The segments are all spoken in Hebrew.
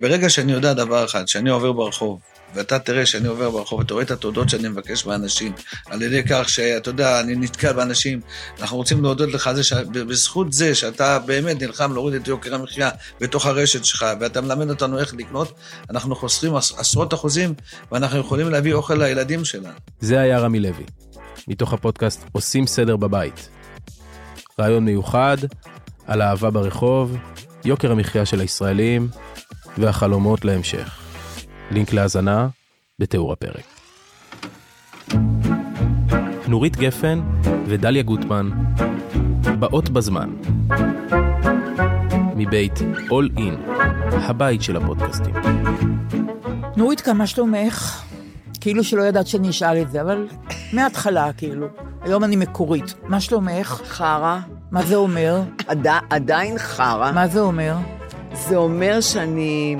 ברגע שאני יודע דבר אחד, שאני עובר ברחוב, ואתה תראה שאני עובר ברחוב, אתה רואה את התודות שאני מבקש מאנשים, על ידי כך שאתה יודע, אני נתקל באנשים, אנחנו רוצים להודות לך זה שבזכות זה שאתה באמת נלחם להוריד את יוקר המחיה בתוך הרשת שלך, ואתה מלמד אותנו איך לקנות, אנחנו חוסכים עשרות אחוזים, ואנחנו יכולים להביא אוכל לילדים שלנו. זה היה רמי לוי, מתוך הפודקאסט עושים סדר בבית. רעיון מיוחד על אהבה ברחוב, יוקר המחיה של הישראלים והחלומות להמשך. לינק להאזנה בתיאור הפרק. נורית גפן ודליה גוטמן באות בזמן מבית All In, הבית של הפודקאסטים. נורית, כמה שלומך? כאילו שלא ידעת שאני אשאל את זה, אבל מההתחלה, כאילו. היום אני מקורית. מה שלומך? חרא. מה זה אומר? עד, עדיין חרא. מה זה אומר? זה אומר שאני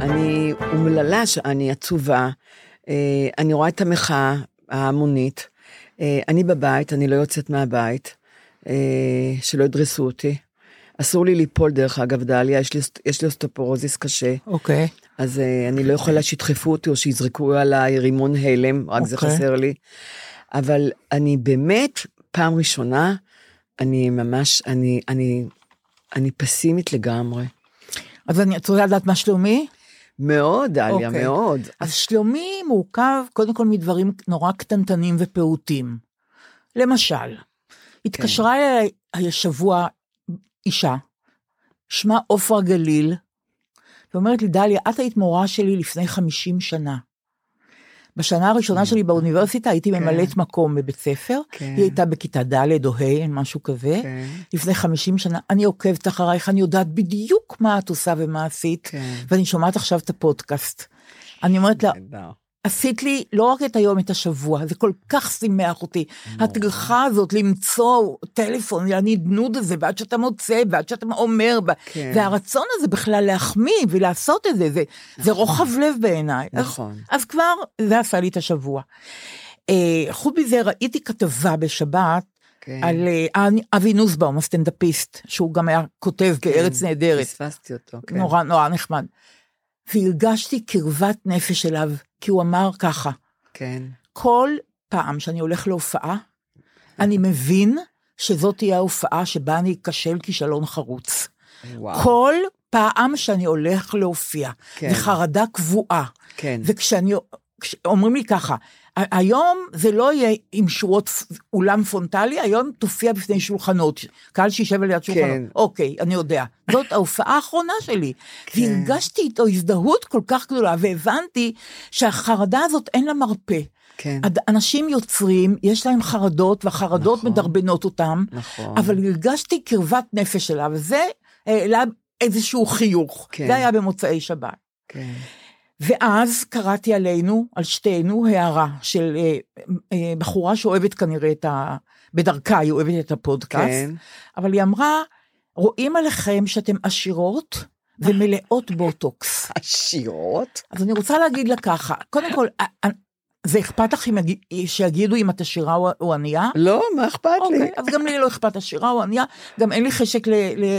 אני אומללה, אני עצובה, אה, אני רואה את המחאה ההמונית, אה, אני בבית, אני לא יוצאת מהבית, אה, שלא ידרסו אותי. אסור לי ליפול, דרך אגב, דליה, יש לי, יש לי אוסטופורוזיס קשה. אוקיי. Okay. אז אני לא יכולה שידחפו אותי או שיזרקו עליי רימון הלם, רק okay. זה אוקיי. חסר לי. אבל אני באמת, פעם ראשונה, אני ממש, אני, אני, אני פסימית לגמרי. אז אני, את רוצה לדעת מה שלומי? מאוד, דליה, okay. אוקיי. מאוד. אז שלומי מורכב קודם כל מדברים נורא קטנטנים ופעוטים. למשל, התקשרה כן. אליי השבוע אישה, שמה עופרה גליל, ואומרת לי, דליה, את היית מורה שלי לפני 50 שנה. בשנה הראשונה mm. שלי באוניברסיטה הייתי כן. ממלאת מקום בבית ספר, כן. היא הייתה בכיתה ד' או ה', משהו כזה, כן. לפני 50 שנה, אני עוקבת אחרייך, אני יודעת בדיוק מה את עושה ומה עשית, כן. ואני שומעת עכשיו את הפודקאסט. אני אומרת לה, עשית לי לא רק את היום, את השבוע, זה כל כך שימח אותי. הטרחה הזאת למצוא טלפון, הנדנוד הזה, ועד שאתה מוצא, ועד שאתה אומר, כן. והרצון הזה בכלל להחמיא ולעשות את זה, זה, נכון. זה רוחב לב בעיניי. נכון. אז, אז כבר, זה עשה לי את השבוע. אה, חוץ מזה, ראיתי כתבה בשבת, כן. על אה, אבי נוסבאום, הסטנדאפיסט, שהוא גם היה כותב כן, בארץ נהדרת. פספסתי אותו, כן. נורא נורא נחמד. והרגשתי קרבת נפש אליו, כי הוא אמר ככה, כן. כל פעם שאני הולך להופעה, אני מבין שזאת תהיה ההופעה שבה אני אכשל כישלון חרוץ. וואו. כל פעם שאני הולך להופיע, כן. וחרדה קבועה. כן. וכשאני, אומרים לי ככה, היום זה לא יהיה עם שורות אולם פרונטלי, היום תופיע בפני שולחנות, קהל שישב על יד שולחנות. כן. אוקיי, אני יודע. זאת ההופעה האחרונה שלי. כן. והרגשתי איתו הזדהות כל כך גדולה, והבנתי שהחרדה הזאת אין לה מרפא. כן. אנשים יוצרים, יש להם חרדות, והחרדות נכון, מדרבנות אותם, נכון. אבל הרגשתי קרבת נפש אליו, וזה העלה איזשהו חיוך. כן. זה היה במוצאי שבת. כן. ואז קראתי עלינו, על שתינו, הערה של אה, אה, בחורה שאוהבת כנראה את ה... בדרכה היא אוהבת את הפודקאסט, כן. אבל היא אמרה, רואים עליכם שאתם עשירות ומלאות בוטוקס. עשירות? אז אני רוצה להגיד לה ככה, קודם כל, זה אכפת לך שיגידו אם את עשירה או ענייה? לא, מה אכפת לי? אוקיי, אז גם לי לא אכפת עשירה או ענייה, גם אין לי חשק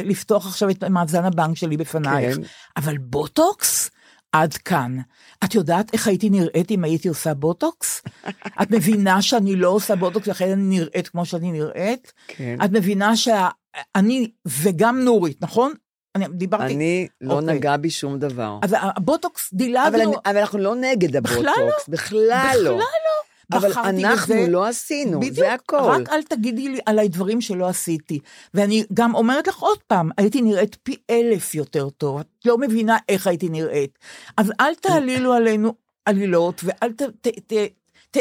לפתוח עכשיו את מאזן הבנק שלי בפנייך. כן. אבל בוטוקס? עד כאן. את יודעת איך הייתי נראית אם הייתי עושה בוטוקס? את מבינה שאני לא עושה בוטוקס, לכן אני נראית כמו שאני נראית? כן. את מבינה שאני, וגם נורית, נכון? אני דיברתי... אני לא. אוקיי. נגע בי שום דבר. אז הבוטוקס דילגנו... אבל, אני, אבל אנחנו לא נגד הבוטוקס, בכלל לא. בכלל לא. בכלל לא. אבל אנחנו בזה, לא עשינו, בדיוק, זה הכל. רק אל תגידי לי עליי דברים שלא עשיתי. ואני גם אומרת לך עוד פעם, הייתי נראית פי אלף יותר טוב, את לא מבינה איך הייתי נראית. אז אל תעלילו עלינו עלילות, ואל ת... ת, ת, ת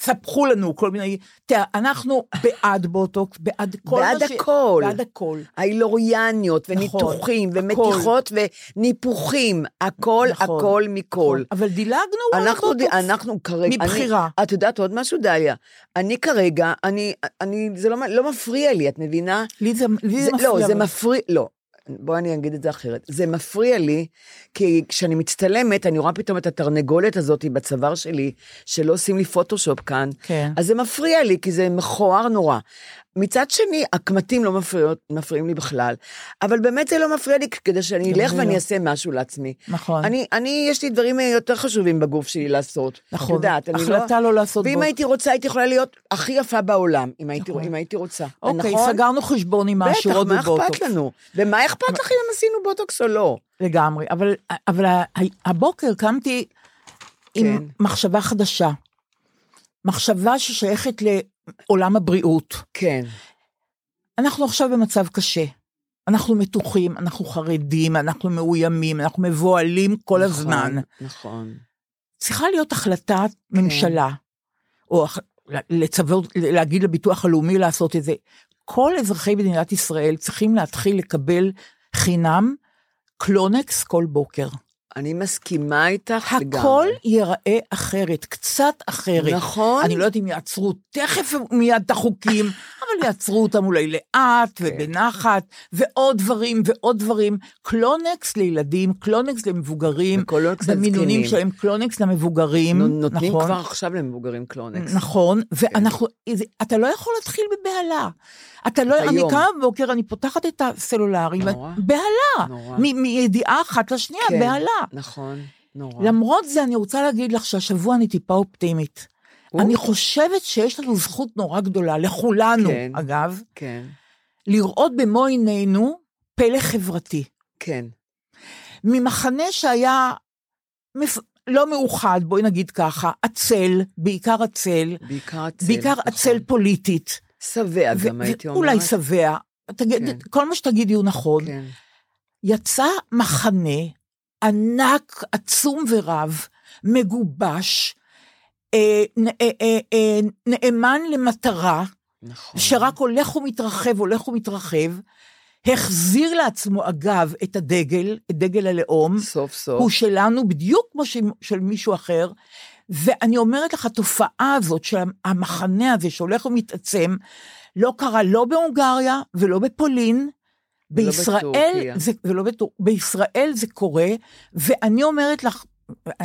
ספחו לנו כל מיני, תראה, אנחנו בעד בוטוקס, בעד כל בעד הש... הכל. בעד הכל. ההילוריאניות, נכון, וניתוחים, נכון, ומתיחות, הכל. וניפוחים, הכל, נכון, הכל מכל. נכון. אבל דילגנו על הבוטוקס. ד... אנחנו כרגע, מבחירה. אני, את יודעת עוד משהו, דליה? אני כרגע, אני, אני, זה לא, לא מפריע לי, את מבינה? לי זה, לי זה, זה מפריע. לא, זה מפריע, לא. בואי אני אגיד את זה אחרת. זה מפריע לי, כי כשאני מצטלמת, אני רואה פתאום את התרנגולת הזאת בצוואר שלי, שלא עושים לי פוטושופ כאן, כן. אז זה מפריע לי, כי זה מכוער נורא. מצד שני, הקמטים לא מפריעות, מפריעים לי בכלל, אבל באמת זה לא מפריע לי כדי שאני אלך ואני לא. אעשה משהו לעצמי. נכון. אני, אני, יש לי דברים יותר חשובים בגוף שלי לעשות. נכון. את יודעת, אני החלטה לא לעשות ואם בו. הייתי רוצה, הייתי יכולה להיות הכי יפה בעולם, אם הייתי, נכון. אם הייתי רוצה. אוקיי, נכון? סגרנו חשבון עם בטח, השורות מה אכפת בבוטוקס. לנו? ומה אכפת לך אם עשינו בוטוקס או לא? לגמרי, אבל, אבל הבוקר קמתי עם כן. מחשבה חדשה. מחשבה ששייכת לעולם הבריאות. כן. אנחנו עכשיו במצב קשה. אנחנו מתוחים, אנחנו חרדים, אנחנו מאוימים, אנחנו מבוהלים כל נכון, הזמן. נכון. צריכה להיות החלטת כן. ממשלה, או לצוות, להגיד לביטוח הלאומי לעשות את זה. כל אזרחי מדינת ישראל צריכים להתחיל לקבל חינם קלונקס כל בוקר. אני מסכימה איתך לגמרי. הכל ייראה אחרת, קצת אחרת. נכון. אני לא יודעת אם יעצרו תכף מיד את החוקים, אבל יעצרו אותם אולי לאט כן. ובנחת, ועוד דברים ועוד דברים. קלונקס לילדים, קלונקס למבוגרים, וקלונקס במינונים. שלהם קלונקס למבוגרים, נו- נותנים נכון? כבר עכשיו למבוגרים קלונקס. נכון, ואנחנו, זה- אתה לא יכול להתחיל בבהלה. אתה לא, אני היום. קמה בבוקר, אני פותחת את הסלולרי, נורא. בהלה, נורא. מידיעה אחת לשנייה, כן. בהלה. נכון, נורא. למרות זה, אני רוצה להגיד לך שהשבוע אני טיפה אופטימית. או. אני חושבת שיש לנו זכות נורא גדולה, לכולנו, כן. אגב, כן, לראות במו עינינו פלא חברתי. כן. ממחנה שהיה מפ... לא מאוחד, בואי נגיד ככה, עצל, בעיקר עצל, בעיקר הצל. בעיקר נכון. עצל פוליטית. שבע ו- גם הייתי אומרת. ואולי שבע. תגיד, כן. כל מה שתגידי הוא נכון. כן. יצא מחנה ענק, עצום ורב, מגובש, אה, אה, אה, אה, נאמן למטרה, נכון. שרק הולך ומתרחב, הולך ומתרחב, החזיר לעצמו, אגב, את הדגל, את דגל הלאום, סוף סוף. הוא שלנו בדיוק כמו של, מישהו אחר, ואני אומרת לך, התופעה הזאת של המחנה הזה שהולך ומתעצם, לא קרה לא בהונגריה ולא בפולין, בישראל, בטורקיה. זה, ולא בטור, בישראל זה קורה, ואני אומרת לך,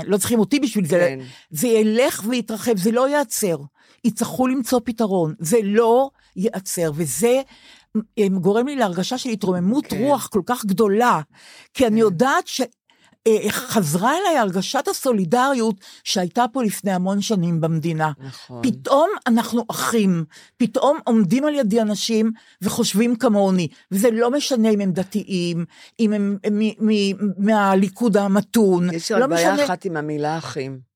לא צריכים אותי בשביל זה, כן. זה ילך ויתרחב, זה לא ייעצר. יצטרכו למצוא פתרון, זה לא ייעצר, וזה אה, גורם לי להרגשה של התרוממות כן. רוח כל כך גדולה, כי אני יודעת ש... אה, חזרה אליי הרגשת הסולידריות שהייתה פה לפני המון שנים במדינה. נכון. פתאום אנחנו אחים, פתאום עומדים על ידי אנשים וחושבים כמוני, וזה לא משנה אם הם דתיים, אם הם הם מ- מ- מהליכוד המתון, יש לא רק בעיה משנה, אחת עם המילה אחים.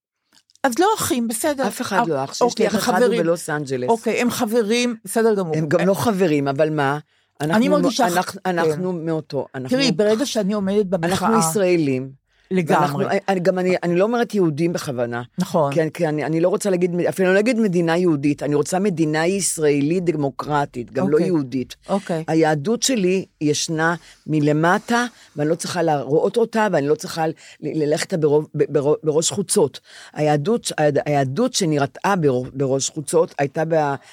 אז לא אחים, בסדר. אף אחד לא אח. שיש לי אוקיי, אח אחד בלוס אנג'לס. אוקיי, הם חברים, בסדר גמור. הם גם לא חברים, אבל מה? אנחנו- אני מרגישה- אנחנו- כן. אנחנו מאותו. אנחנו- תראי, ברגע שאני עומדת במחאה, אנחנו ישראלים. לגמרי, ואנחנו- אני- גם אני אני לא אומרת יהודים בכוונה. נכון, כן, כי אני, אני לא רוצה להגיד, אפילו לא להגיד מדינה יהודית, אני רוצה מדינה ישראלית דמוקרטית, גם לא אוקיי. יהודית. אוקיי. היהדות שלי ישנה מלמטה, ואני לא צריכה להראות אותה, ואני לא צריכה ללכת ברוב, ברוב, בראש חוצות. היהדות, היהדות שנראתה בראש חוצות הייתה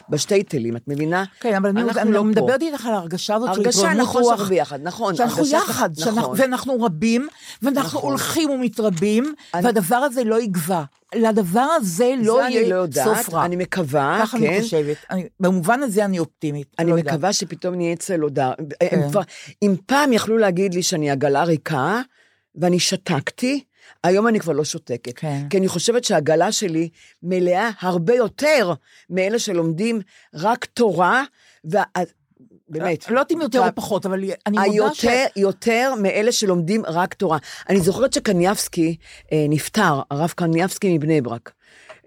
בשטייטלים, את מבינה? כן, אבל אני, אנחנו אני לא. מדברת איתך על ההרגשה הזאת של הרגשה, התרוממות נכון רוח. שאנחנו ביחד, נכון. שאנחנו הרגשה- יחד, שאנחנו, נכון. ואנחנו רבים, ואנחנו נכון. הולכים ומתרבים, אני- והדבר הזה לא יגווע. לדבר הזה לא אני לא יהיה יודעת, סוף רע. אני מקווה, ככה כן. אני חושבת. אני, במובן הזה אני אופטימית. אני לא יודעת. מקווה שפתאום נהיה צלודר. כן. הם כבר, אם פעם יכלו להגיד לי שאני עגלה ריקה, ואני שתקתי, היום אני כבר לא שותקת. כן. כי אני חושבת שהעגלה שלי מלאה הרבה יותר מאלה שלומדים רק תורה, וה... באמת. לא יודעת אם יותר או פחות, אבל אני מודה ש... יותר מאלה שלומדים רק תורה. אני זוכרת שקניאבסקי אה, נפטר, הרב קניאבסקי מבני ברק.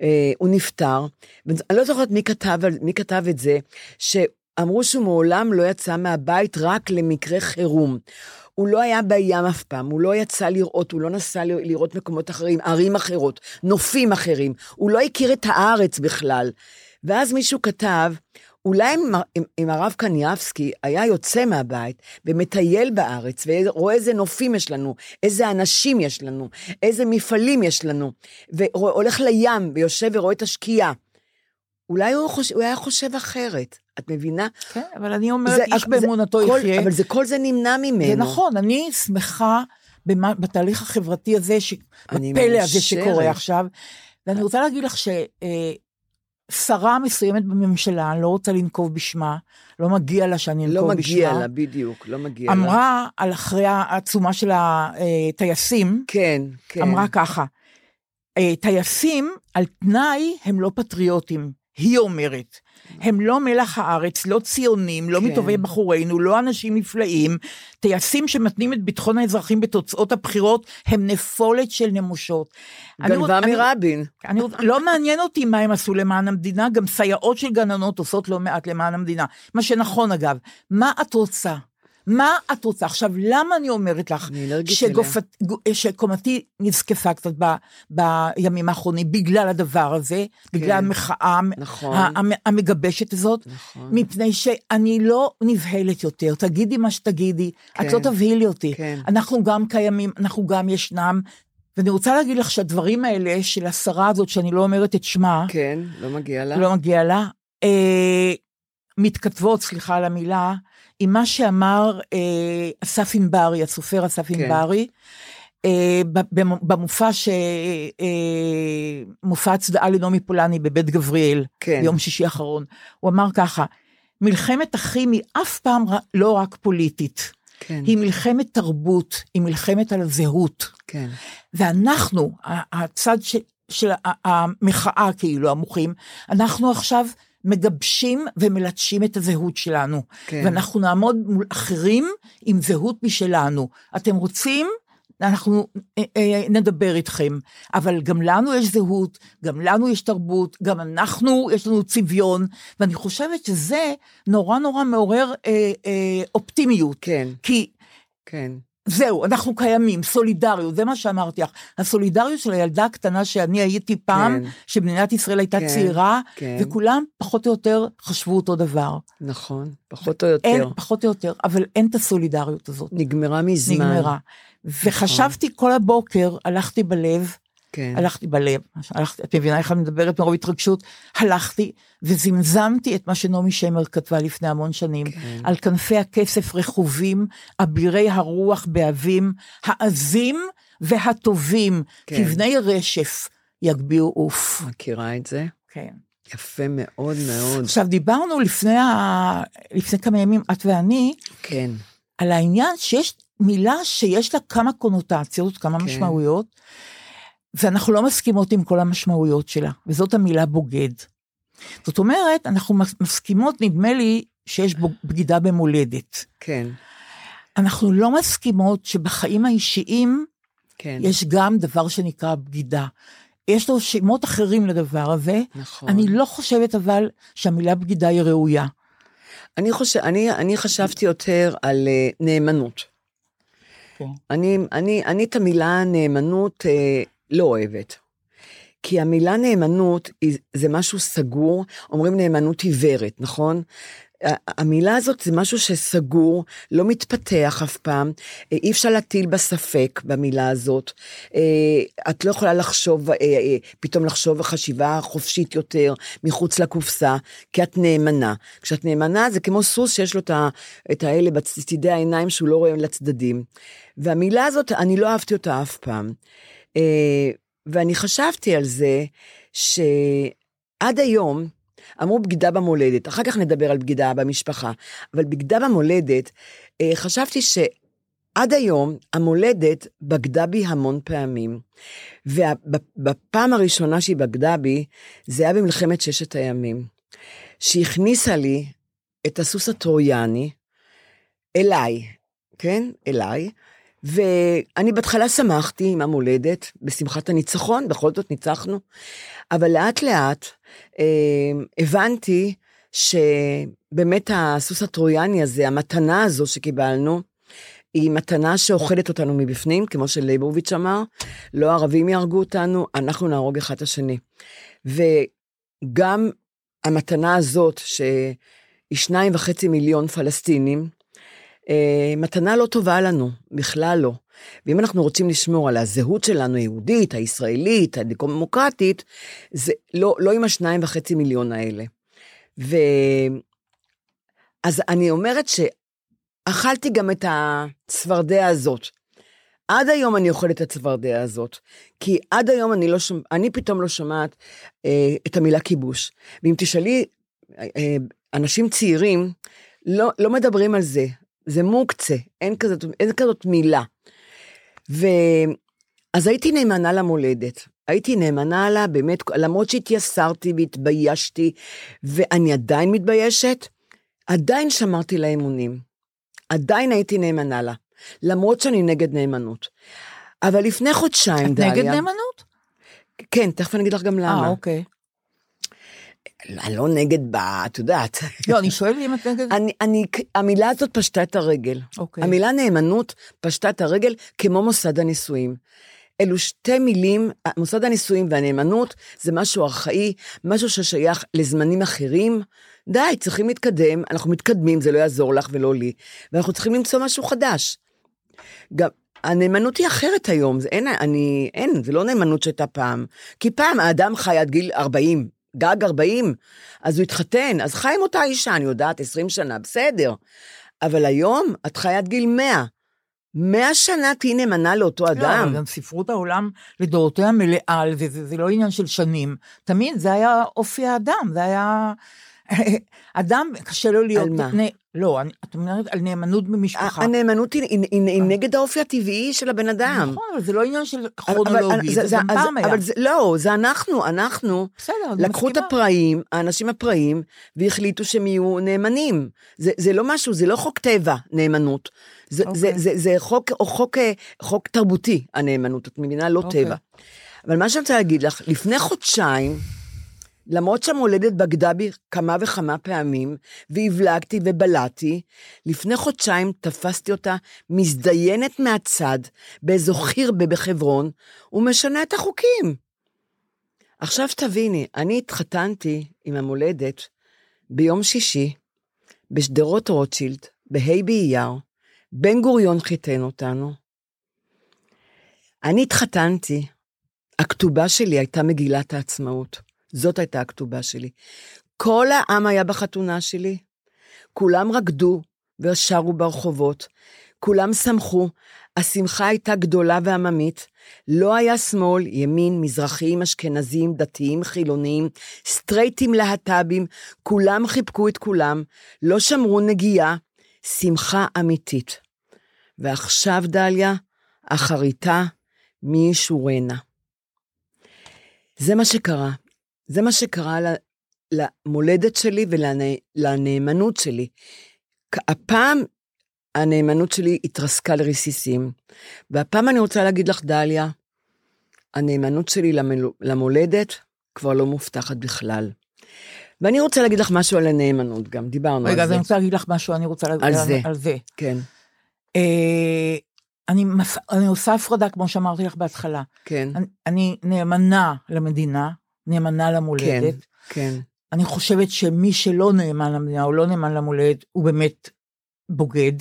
אה, הוא נפטר, ואני לא זוכרת מי כתב, מי כתב את זה, שאמרו שהוא מעולם לא יצא מהבית רק למקרה חירום. הוא לא היה בים אף פעם, הוא לא יצא לראות, הוא לא נסע לראות מקומות אחרים, ערים אחרות, נופים אחרים, הוא לא הכיר את הארץ בכלל. ואז מישהו כתב, אולי אם, אם, אם הרב קניאבסקי היה יוצא מהבית ומטייל בארץ ורואה איזה נופים יש לנו, איזה אנשים יש לנו, איזה מפעלים יש לנו, והולך לים ויושב ורואה את השקיעה, אולי הוא, חוש... הוא היה חושב אחרת, את מבינה? כן, אבל אני אומרת, זה- איש באמונתו יחיה. אבל זה, כל זה נמנע ממנו. זה נכון, אני שמחה במה, בתהליך החברתי הזה, ש... בפלא הזה. שקורה עכשיו. ואני רוצה להגיד לך ש... אה, שרה מסוימת בממשלה, אני לא רוצה לנקוב בשמה, לא מגיע לה שאני לא אנקוב בשמה. מגיע לה, בדיוק, לא מגיע לה. אמרה על אחרי העצומה של הטייסים, כן, כן. אמרה ככה, "אה, טייסים על תנאי הם לא פטריוטים, היא אומרת. הם לא מלח הארץ, לא ציונים, לא כן. מטובי בחורינו, לא אנשים נפלאים. טייסים שמתנים את ביטחון האזרחים בתוצאות הבחירות הם נפולת של נמושות. אני גנבה אני- מרבין. אני, רוצ- לא מעניין אותי מה הם עשו למען המדינה, גם סייעות של גננות עושות לא מעט למען המדינה. מה שנכון אגב. מה את רוצה? מה את רוצה? עכשיו, למה אני אומרת לך אני אלרגית שגופת- גו- שקומתי נזקפה קצת ב, בימים האחרונים בגלל הדבר הזה, בגלל המחאה נכון. המגבשת הזאת, נכון. מפני שאני לא נבהלת יותר. תגידי מה שתגידי, את כן. לא תבהילי אותי. כן. אנחנו גם קיימים, אנחנו גם ישנם. ואני רוצה להגיד לך שהדברים האלה של השרה הזאת, שאני לא אומרת את שמה, כן, לא מגיע לה. לא מגיע לה, אה, מתכתבות, סליחה על המילה, עם מה שאמר אה, אסף ענברי, הסופר אסף כן. ענברי, אה, ב- במ- במופע שמופע הצדעה לנעמי פולני בבית גבריאל, כן. ביום שישי האחרון. הוא אמר ככה, מלחמת אחים היא אף פעם ר- לא רק פוליטית, כן, היא מלחמת תרבות, היא מלחמת על הזהות. כן. ואנחנו, הצד של, של המחאה, כאילו, המוחים, אנחנו עכשיו מגבשים ומלטשים את הזהות שלנו. כן. ואנחנו נעמוד מול אחרים עם זהות משלנו. אתם רוצים? אנחנו אה, אה, נדבר איתכם, אבל גם לנו יש זהות, גם לנו יש תרבות, גם אנחנו, יש לנו צביון, ואני חושבת שזה נורא נורא מעורר אה, אה, אופטימיות. כן, כי כן. זהו, אנחנו קיימים, סולידריות, זה מה שאמרתי לך. הסולידריות של הילדה הקטנה שאני הייתי פעם, כן. שמדינת ישראל הייתה כן, צעירה, כן. וכולם פחות או יותר חשבו אותו דבר. נכון, פחות או יותר. אין, פחות או יותר, אבל אין את הסולידריות הזאת. נגמרה מזמן. נגמרה. וחשבתי כל הבוקר, הלכתי בלב, כן. הלכתי בלב, הלכתי, את מבינה איך אני מדברת מרוב התרגשות? הלכתי וזמזמתי את מה שנעמי שמר כתבה לפני המון שנים. כן. על כנפי הכסף רכובים, אבירי הרוח באבים, העזים והטובים, כן. כבני רשף יגביהו עוף. מכירה את זה? כן. יפה מאוד מאוד. עכשיו דיברנו לפני, ה... לפני כמה ימים, את ואני, כן, על העניין שיש מילה שיש לה כמה קונוטציות, כמה כן. משמעויות, ואנחנו לא מסכימות עם כל המשמעויות שלה, וזאת המילה בוגד. זאת אומרת, אנחנו מס- מסכימות, נדמה לי, שיש בו בגידה במולדת. כן, אנחנו לא מסכימות שבחיים האישיים כן. יש גם דבר שנקרא בגידה. יש לו שמות אחרים לדבר הזה. נכון. אני לא חושבת אבל שהמילה בגידה היא ראויה. אני, חושב, אני, אני חשבתי יותר על uh, נאמנות. כן. אני, אני, אני את המילה נאמנות uh, לא אוהבת. כי המילה נאמנות זה משהו סגור, אומרים נאמנות עיוורת, נכון? המילה הזאת זה משהו שסגור, לא מתפתח אף פעם, אי אפשר להטיל בה ספק במילה הזאת. אה, את לא יכולה לחשוב, אה, אה, פתאום לחשוב חשיבה חופשית יותר, מחוץ לקופסה, כי את נאמנה. כשאת נאמנה זה כמו סוס שיש לו את האלה בצדדי העיניים שהוא לא רואה לצדדים. והמילה הזאת, אני לא אהבתי אותה אף פעם. אה, ואני חשבתי על זה שעד היום, אמרו בגידה במולדת, אחר כך נדבר על בגידה במשפחה, אבל בגידה במולדת, אה, חשבתי שעד היום המולדת בגדה בי המון פעמים. ובפעם הראשונה שהיא בגדה בי, זה היה במלחמת ששת הימים, שהכניסה לי את הסוס הטרויאני אליי, כן? אליי, ואני בהתחלה שמחתי עם המולדת, בשמחת הניצחון, בכל זאת ניצחנו, אבל לאט לאט אה, הבנתי שבאמת הסוס הטרויאני הזה, המתנה הזו שקיבלנו, היא מתנה שאוכלת אותנו מבפנים, כמו שליבוביץ' אמר, לא הערבים יהרגו אותנו, אנחנו נהרוג אחד את השני. וגם המתנה הזאת, שהיא שניים וחצי מיליון פלסטינים, אה, מתנה לא טובה לנו, בכלל לא. ואם אנחנו רוצים לשמור על הזהות שלנו, היהודית, הישראלית, הדמוקרטית, זה לא, לא עם השניים וחצי מיליון האלה. ו... אז אני אומרת שאכלתי גם את הצפרדע הזאת. עד היום אני אוכלת את הצפרדע הזאת, כי עד היום אני לא שומעת, אני פתאום לא שומעת אה, את המילה כיבוש. ואם תשאלי אה, אנשים צעירים, לא, לא מדברים על זה, זה מוקצה, אין כזאת, אין כזאת מילה. ו... אז הייתי נאמנה למולדת. הייתי נאמנה לה, באמת, למרות שהתייסרתי והתביישתי, ואני עדיין מתביישת, עדיין שמרתי לה אמונים. עדיין הייתי נאמנה לה, למרות שאני נגד נאמנות. אבל לפני חודשיים, את דליה... נגד נאמנות? כן, תכף אני אגיד לך גם למה. אה, אוקיי. אני לא נגד ב... את יודעת. לא, אני שואלת אם את נגד... אני, אני, המילה הזאת פשטה את הרגל. אוקיי. המילה נאמנות פשטה את הרגל כמו מוסד הנישואים. אלו שתי מילים, מוסד הנישואים והנאמנות זה משהו ארכאי, משהו ששייך לזמנים אחרים. די, צריכים להתקדם, אנחנו מתקדמים, זה לא יעזור לך ולא לי, ואנחנו צריכים למצוא משהו חדש. גם, הנאמנות היא אחרת היום, זה אין, אני, אין, זה לא נאמנות שהייתה פעם. כי פעם האדם חי עד גיל 40, גג 40, אז הוא התחתן, אז חי עם אותה אישה, אני יודעת, 20 שנה, בסדר. אבל היום את חי עד גיל 100. 100 שנה תהיי נאמנה לאותו לא, אדם. אבל גם ספרות העולם לדורותיה מלאה על זה, זה, זה לא עניין של שנים. תמיד זה היה אופי האדם, זה היה... אדם, קשה לו להיות... על מה? לא, אני, את אומרת על נאמנות במשפחה. הנאמנות היא, היא, היא, היא נגד האופי הטבעי של הבן אדם. נכון, אבל זה לא עניין של כרונולוגי, זה, גם אז- פעם היה. אבל זה, לא, זה אנחנו, אנחנו. בסדר, לקחו את. הפראים, האנשים הפראים, והחליטו שהם יהיו נאמנים. זה, זה לא משהו, זה לא חוק טבע, נאמנות. זה, אוקיי. זה, זה, זה חוק, חוק, אה, חוק תרבותי, הנאמנות, את מבינה? לא אוקיי. טבע. אבל מה שאני רוצה להגיד לך, לפני חודשיים, למרות שהמולדת בגדה בי כמה וכמה פעמים, והבלגתי ובלעתי, לפני חודשיים תפסתי אותה מזדיינת מהצד, באיזו חירבה בחברון, ומשנה את החוקים. עכשיו תביני, אני התחתנתי עם המולדת ביום שישי, בשדרות רוטשילד, בה' באייר, בן גוריון חיתן אותנו. אני התחתנתי, הכתובה שלי הייתה מגילת העצמאות. זאת הייתה הכתובה שלי. כל העם היה בחתונה שלי. כולם רקדו ושרו ברחובות. כולם שמחו. השמחה הייתה גדולה ועממית. לא היה שמאל, ימין, מזרחים, אשכנזים, דתיים, חילונים, סטרייטים, להט"בים, כולם חיבקו את כולם, לא שמרו נגיעה, שמחה אמיתית. ועכשיו, דליה, אחריתה מי ישורנה. זה מה שקרה. זה מה שקרה למולדת שלי ולנאמנות שלי. הפעם הנאמנות שלי התרסקה לרסיסים, והפעם אני רוצה להגיד לך, דליה, הנאמנות שלי למולדת כבר לא מובטחת בכלל. ואני רוצה להגיד לך משהו על הנאמנות גם, דיברנו רגע, על אז זה. אני רוצה להגיד לך משהו, אני רוצה להגיד על זה. על זה. כן, אה, אני, מפ... אני עושה הפרדה, כמו שאמרתי לך בהתחלה. כן, אני, אני נאמנה למדינה, נאמנה למולדת. כן. אני חושבת שמי שלא נאמן למדינה או לא נאמן למולדת, הוא באמת בוגד,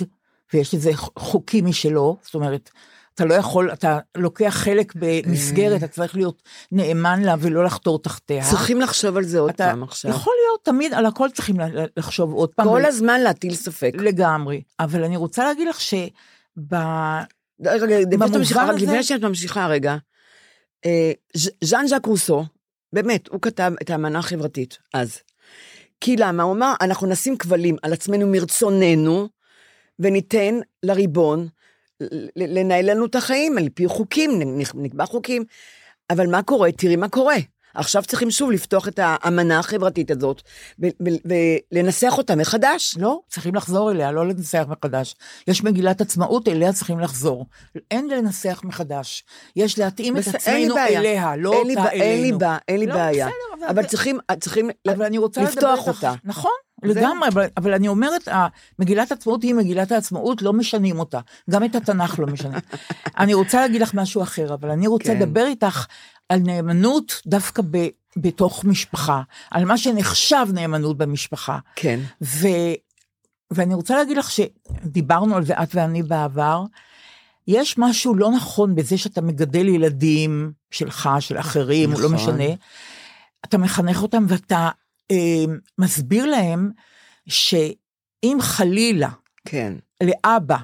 ויש לזה ח- חוקים משלו, זאת אומרת, אתה לא יכול, אתה לוקח חלק במסגרת, אתה צריך להיות נאמן לה ולא לחתור תחתיה. צריכים לחשוב על זה עוד אתה- פעם עכשיו. יכול להיות, תמיד, על הכל צריכים לחשוב עוד פעם. כל הזמן להטיל ספק. לגמרי. אבל אני רוצה להגיד לך שב... רגע, רגע, לפני שאת במובן ממשיכה, רק הזה- לפני שאת ממשיכה רגע, אה, ז'- ז'אן ז'אק רוסו, באמת, הוא כתב את האמנה החברתית אז. כי למה? הוא אמר, אנחנו נשים כבלים על עצמנו מרצוננו, וניתן לריבון לנהל לנו את החיים על פי חוקים, נקבע חוקים. אבל מה קורה? תראי מה קורה. עכשיו צריכים שוב לפתוח את האמנה החברתית הזאת ולנסח אותה מחדש. לא, צריכים לחזור אליה, לא לנסח מחדש. יש מגילת עצמאות, אליה צריכים לחזור. אין לנסח מחדש. יש להתאים את אין לי עצמנו. אליה, לא אותה בע- אין לי אלינו. בעיה, אין לי לא, בעיה. בסדר, אבל צריכים, צריכים אבל לפתוח אותה. נכון. לגמרי, אבל, אבל אני אומרת, מגילת העצמאות היא מגילת העצמאות, לא משנים אותה. גם את התנ"ך לא משנים. אני רוצה להגיד לך משהו אחר, אבל אני רוצה כן. לדבר איתך על נאמנות דווקא ב, בתוך משפחה, על מה שנחשב נאמנות במשפחה. כן. ו, ואני רוצה להגיד לך שדיברנו על זה את ואני בעבר, יש משהו לא נכון בזה שאתה מגדל ילדים שלך, של אחרים, נכון. לא נכון. משנה. אתה מחנך אותם ואתה מסביר להם שאם חלילה כן. לאבא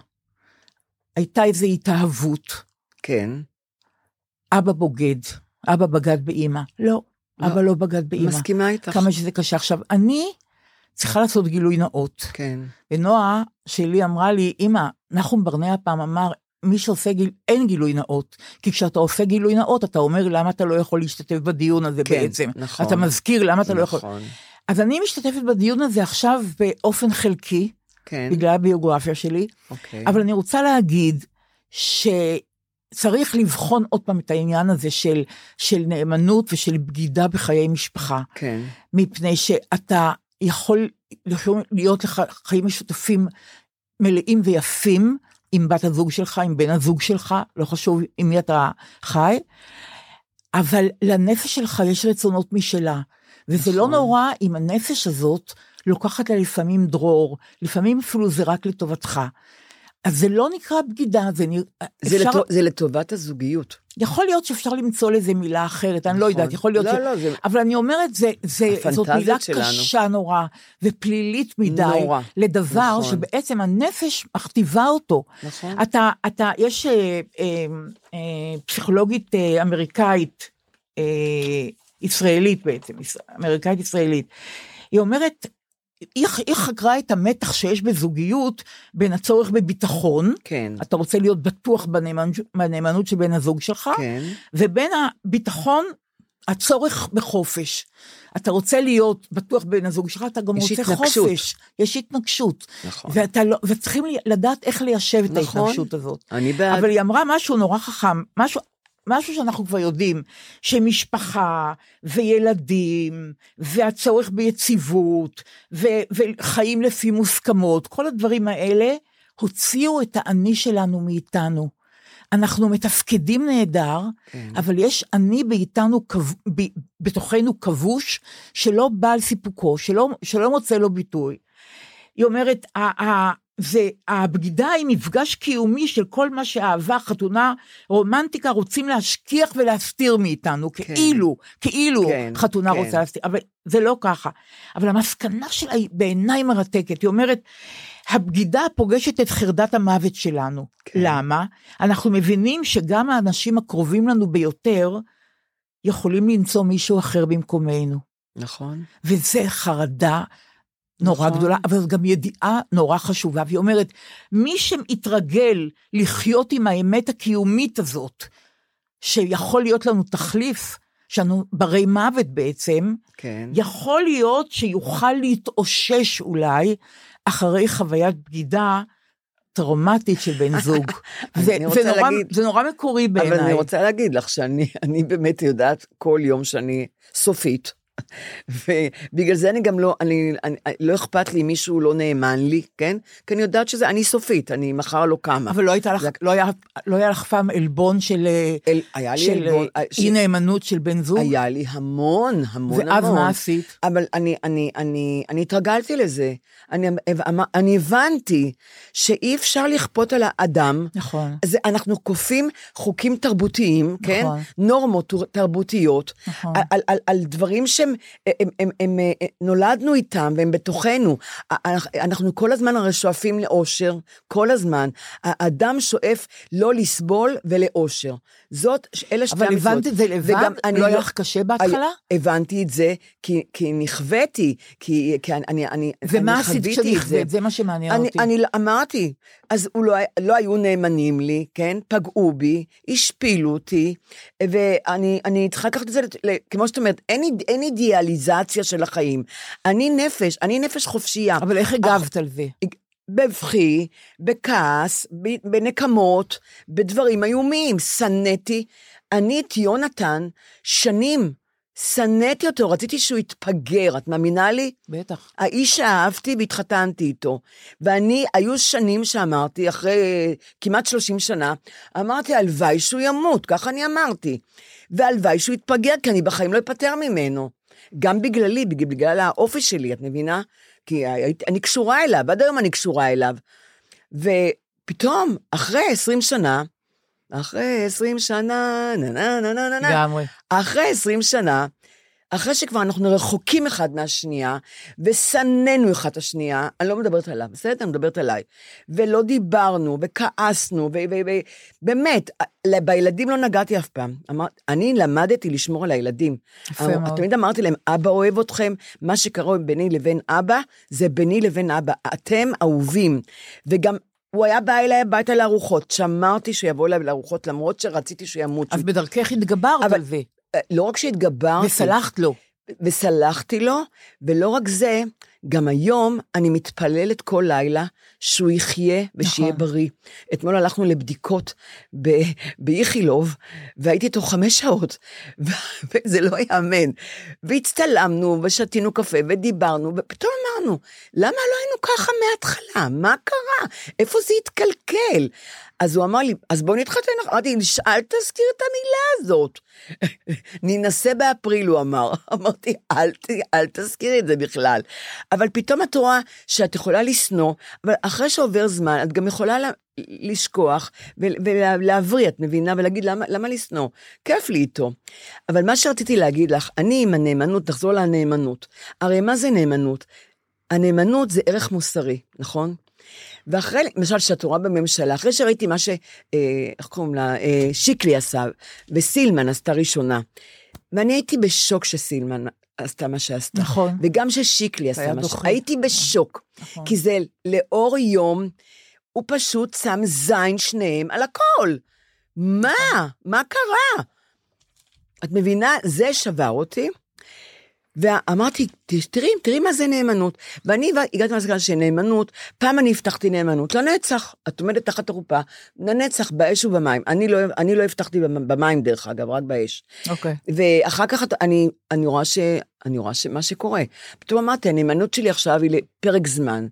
הייתה איזו התאהבות, כן. אבא בוגד, אבא בגד באימא. לא, לא. אבא לא בגד באימא. מסכימה איתך. כמה שזה קשה. עכשיו, אני צריכה לעשות גילוי נאות. כן. ונועה שלי אמרה לי, אמא, נחום ברנע פעם אמר, מי שעושה גיל, אין גילוי נאות. כי כשאתה עושה גילוי נאות, אתה אומר למה אתה לא יכול להשתתף בדיון הזה כן, בעצם. נכון. אתה מזכיר למה אתה לא יכול. נכון. אז אני משתתפת בדיון הזה עכשיו באופן חלקי, כן. בגלל הביוגרפיה שלי, אוקיי. אבל אני רוצה להגיד שצריך לבחון עוד פעם את העניין הזה של, של נאמנות ושל בגידה בחיי משפחה. כן. מפני שאתה יכול להיות לך חיים משותפים מלאים ויפים עם בת הזוג שלך, עם בן הזוג שלך, לא חשוב עם מי אתה חי, אבל לנפש שלך יש רצונות משלה. וזה לא נכון. נורא אם הנפש הזאת לוקחת לה לפעמים דרור, לפעמים אפילו זה רק לטובתך. אז זה לא נקרא בגידה, זה נראה... זה, לטו, זה לטובת הזוגיות. יכול להיות שאפשר למצוא לזה מילה אחרת, אני לא נכון. יודעת, יכול להיות לא, ש... לא, זה... אבל אני אומרת, זה, זה, זאת מילה שלנו. קשה נורא, ופלילית מדי, נורא, לדבר נכון. שבעצם הנפש מכתיבה אותו. נכון. אתה, אתה, יש אה, אה, אה, פסיכולוגית אה, אמריקאית, אה, ישראלית בעצם, אמריקאית ישראלית, היא אומרת, היא, היא חקרה את המתח שיש בזוגיות בין הצורך בביטחון, כן. אתה רוצה להיות בטוח בנאמנות, בנאמנות של בן הזוג שלך, כן. ובין הביטחון, הצורך בחופש. אתה רוצה להיות בטוח בבן הזוג שלך, אתה גם רוצה התנגשות. חופש. יש התנגשות. נכון. ואתה לא, וצריכים לדעת איך ליישב את נכון. ההתנגשות הזאת. אני בעד. אבל היא אמרה משהו נורא חכם, משהו, משהו שאנחנו כבר יודעים, שמשפחה וילדים והצורך ביציבות ו, וחיים לפי מוסכמות, כל הדברים האלה הוציאו את האני שלנו מאיתנו. אנחנו מתפקדים נהדר, כן. אבל יש אני באיתנו, ב- בתוכנו כבוש, שלא בא על סיפוקו, שלא, שלא מוצא לו ביטוי. היא אומרת, ה- ה- זה, הבגידה היא מפגש קיומי של כל מה שאהבה, חתונה, רומנטיקה רוצים להשכיח ולהסתיר מאיתנו, כן. כאילו, כאילו כן, חתונה כן. רוצה להסתיר, אבל זה לא ככה. אבל המסקנה שלה היא בעיניי מרתקת, היא אומרת, הבגידה פוגשת את חרדת המוות שלנו. כן. למה? אנחנו מבינים שגם האנשים הקרובים לנו ביותר, יכולים למצוא מישהו אחר במקומנו. נכון. וזה חרדה נורא נכון. גדולה, אבל זו גם ידיעה נורא חשובה, והיא אומרת, מי שהתרגל לחיות עם האמת הקיומית הזאת, שיכול להיות לנו תחליף, שאנו ברי מוות בעצם, כן. יכול להיות שיוכל להתאושש אולי אחרי חוויית בגידה טראומטית של בן זוג. זה, זה, נורא, להגיד- זה נורא מקורי בעיניי. אבל אני רוצה להגיד לך שאני אני באמת יודעת כל יום שאני סופית. ובגלל זה אני גם לא, אני, אני, לא אכפת לי אם מישהו לא נאמן לי, כן? כי אני יודעת שזה, אני סופית, אני מחר לא קמה. אבל לא, הייתה לך, זה- לא, היה, לא היה לך פעם עלבון של, אל, היה לי של עלבון, אה, ש- אי נאמנות של בן זוג? היה לי המון, המון, ואז המון. מה עשית? אבל אני, אני, אני, אני התרגלתי לזה. אני, אני הבנתי שאי אפשר לכפות על האדם. נכון. זה, אנחנו כופים חוקים תרבותיים, כן? נכון. נורמות תור- תרבותיות, נכון. על, על, על דברים שהם, הם, הם, הם, הם, אה, נולדנו איתם והם בתוכנו. ה- אנחנו כל הזמן הרי שואפים לאושר, כל הזמן. האדם שואף לא לסבול ולאושר. זאת, אלה שתי אבל המצוות. הבנת את זה לבד? לא היה לך קשה בהתחלה? הבנתי את זה כי, כי נכוויתי, כי, כי אני, אני, אני, ומה עשית חוויתי את זה. כשנכווית? זה מה שמעניין אני, אותי. אני אמרתי, אז לא, לא היו נאמנים לי, כן? פגעו בי, השפילו אותי, ואני אני צריכה לקחת את זה, כמו שאת אומרת, אין, אין אידיאליזציה של החיים. אני נפש, אני נפש חופשייה. אבל איך הגבת על זה? בבכי, בכעס, בנקמות, בדברים איומים. שנאתי. אני את יונתן שנים, שנאתי אותו, רציתי שהוא יתפגר, את מאמינה לי? בטח. האיש שאהבתי והתחתנתי איתו. ואני, היו שנים שאמרתי, אחרי כמעט 30 שנה, אמרתי, הלוואי שהוא ימות, ככה אני אמרתי. והלוואי שהוא יתפגר, כי אני בחיים לא אפטר ממנו. גם בגללי, בגלל, בגלל האופי שלי, את מבינה? כי אני קשורה אליו, עד היום אני קשורה אליו. ופתאום, אחרי 20 שנה, אחרי 20 שנה, נה נה נה נה נה נה, לגמרי. אחרי 20 שנה, אחרי שכבר אנחנו רחוקים אחד מהשנייה, ושנאנו אחד את השנייה, אני לא מדברת עליו, בסדר? אני מדברת עליי. ולא דיברנו, וכעסנו, ובאמת, בילדים לא נגעתי אף פעם. אמר, אני למדתי לשמור על הילדים. יפה מאוד. תמיד אמרתי להם, אבא אוהב אתכם, מה שקרה ביני לבין אבא, זה ביני לבין אבא. אתם אהובים. וגם... הוא היה בא אליי הביתה לארוחות, שמרתי שיבוא אליי לארוחות, למרות שרציתי שימות. אז בדרכך התגברת אבל- על זה, לא רק שהתגברתי, וסלחת לו. וסלחתי לו, ולא רק זה, גם היום אני מתפללת כל לילה שהוא יחיה ושיהיה נכון. בריא. אתמול הלכנו לבדיקות ב- באיכילוב, והייתי איתו חמש שעות, וזה לא ייאמן. והצטלמנו, ושתינו קפה, ודיברנו, ופתאום אמרנו, למה לא היינו ככה מההתחלה? מה קרה? איפה זה התקלקל? אז הוא אמר לי, אז בוא נתחתן, אמרתי, אל תזכיר את המילה הזאת. ננסה באפריל, הוא אמר. אמרתי, אל, אל תזכירי את זה בכלל. אבל פתאום את רואה שאת יכולה לשנוא, אבל אחרי שעובר זמן, את גם יכולה לה, לשכוח ולהבריא, את מבינה? ולהגיד, למה, למה לשנוא? כיף לי איתו. אבל מה שרציתי להגיד לך, אני עם הנאמנות, נחזור לנאמנות. הרי מה זה נאמנות? הנאמנות זה ערך מוסרי, נכון? ואחרי, למשל, שאת רואה בממשלה, אחרי שראיתי מה ש... אה, איך קוראים לה? אה, שיקלי עשה, וסילמן עשתה ראשונה. ואני הייתי בשוק שסילמן עשתה מה שעשתה. נכון. וגם ששיקלי היה מה. שעשתה. הייתי בשוק. נכון. כי זה לאור יום, הוא פשוט שם זין שניהם על הכל. מה? מה קרה? את מבינה? זה שבר אותי. ואמרתי, "ת- תראי, תראי מה זה נאמנות. ואני הגעתי למסקנה שנאמנות, פעם אני הבטחתי נאמנות לנצח. את עומדת תחת החופה, לנצח, באש ובמים. אני לא, אני לא הבטחתי במ- במים, דרך אגב, רק באש. אוקיי. ואחר כך אני, אני רואה ש... אני רואה שמה שקורה. פתאום אמרתי, הנאמנות שלי עכשיו היא לפרק זמן.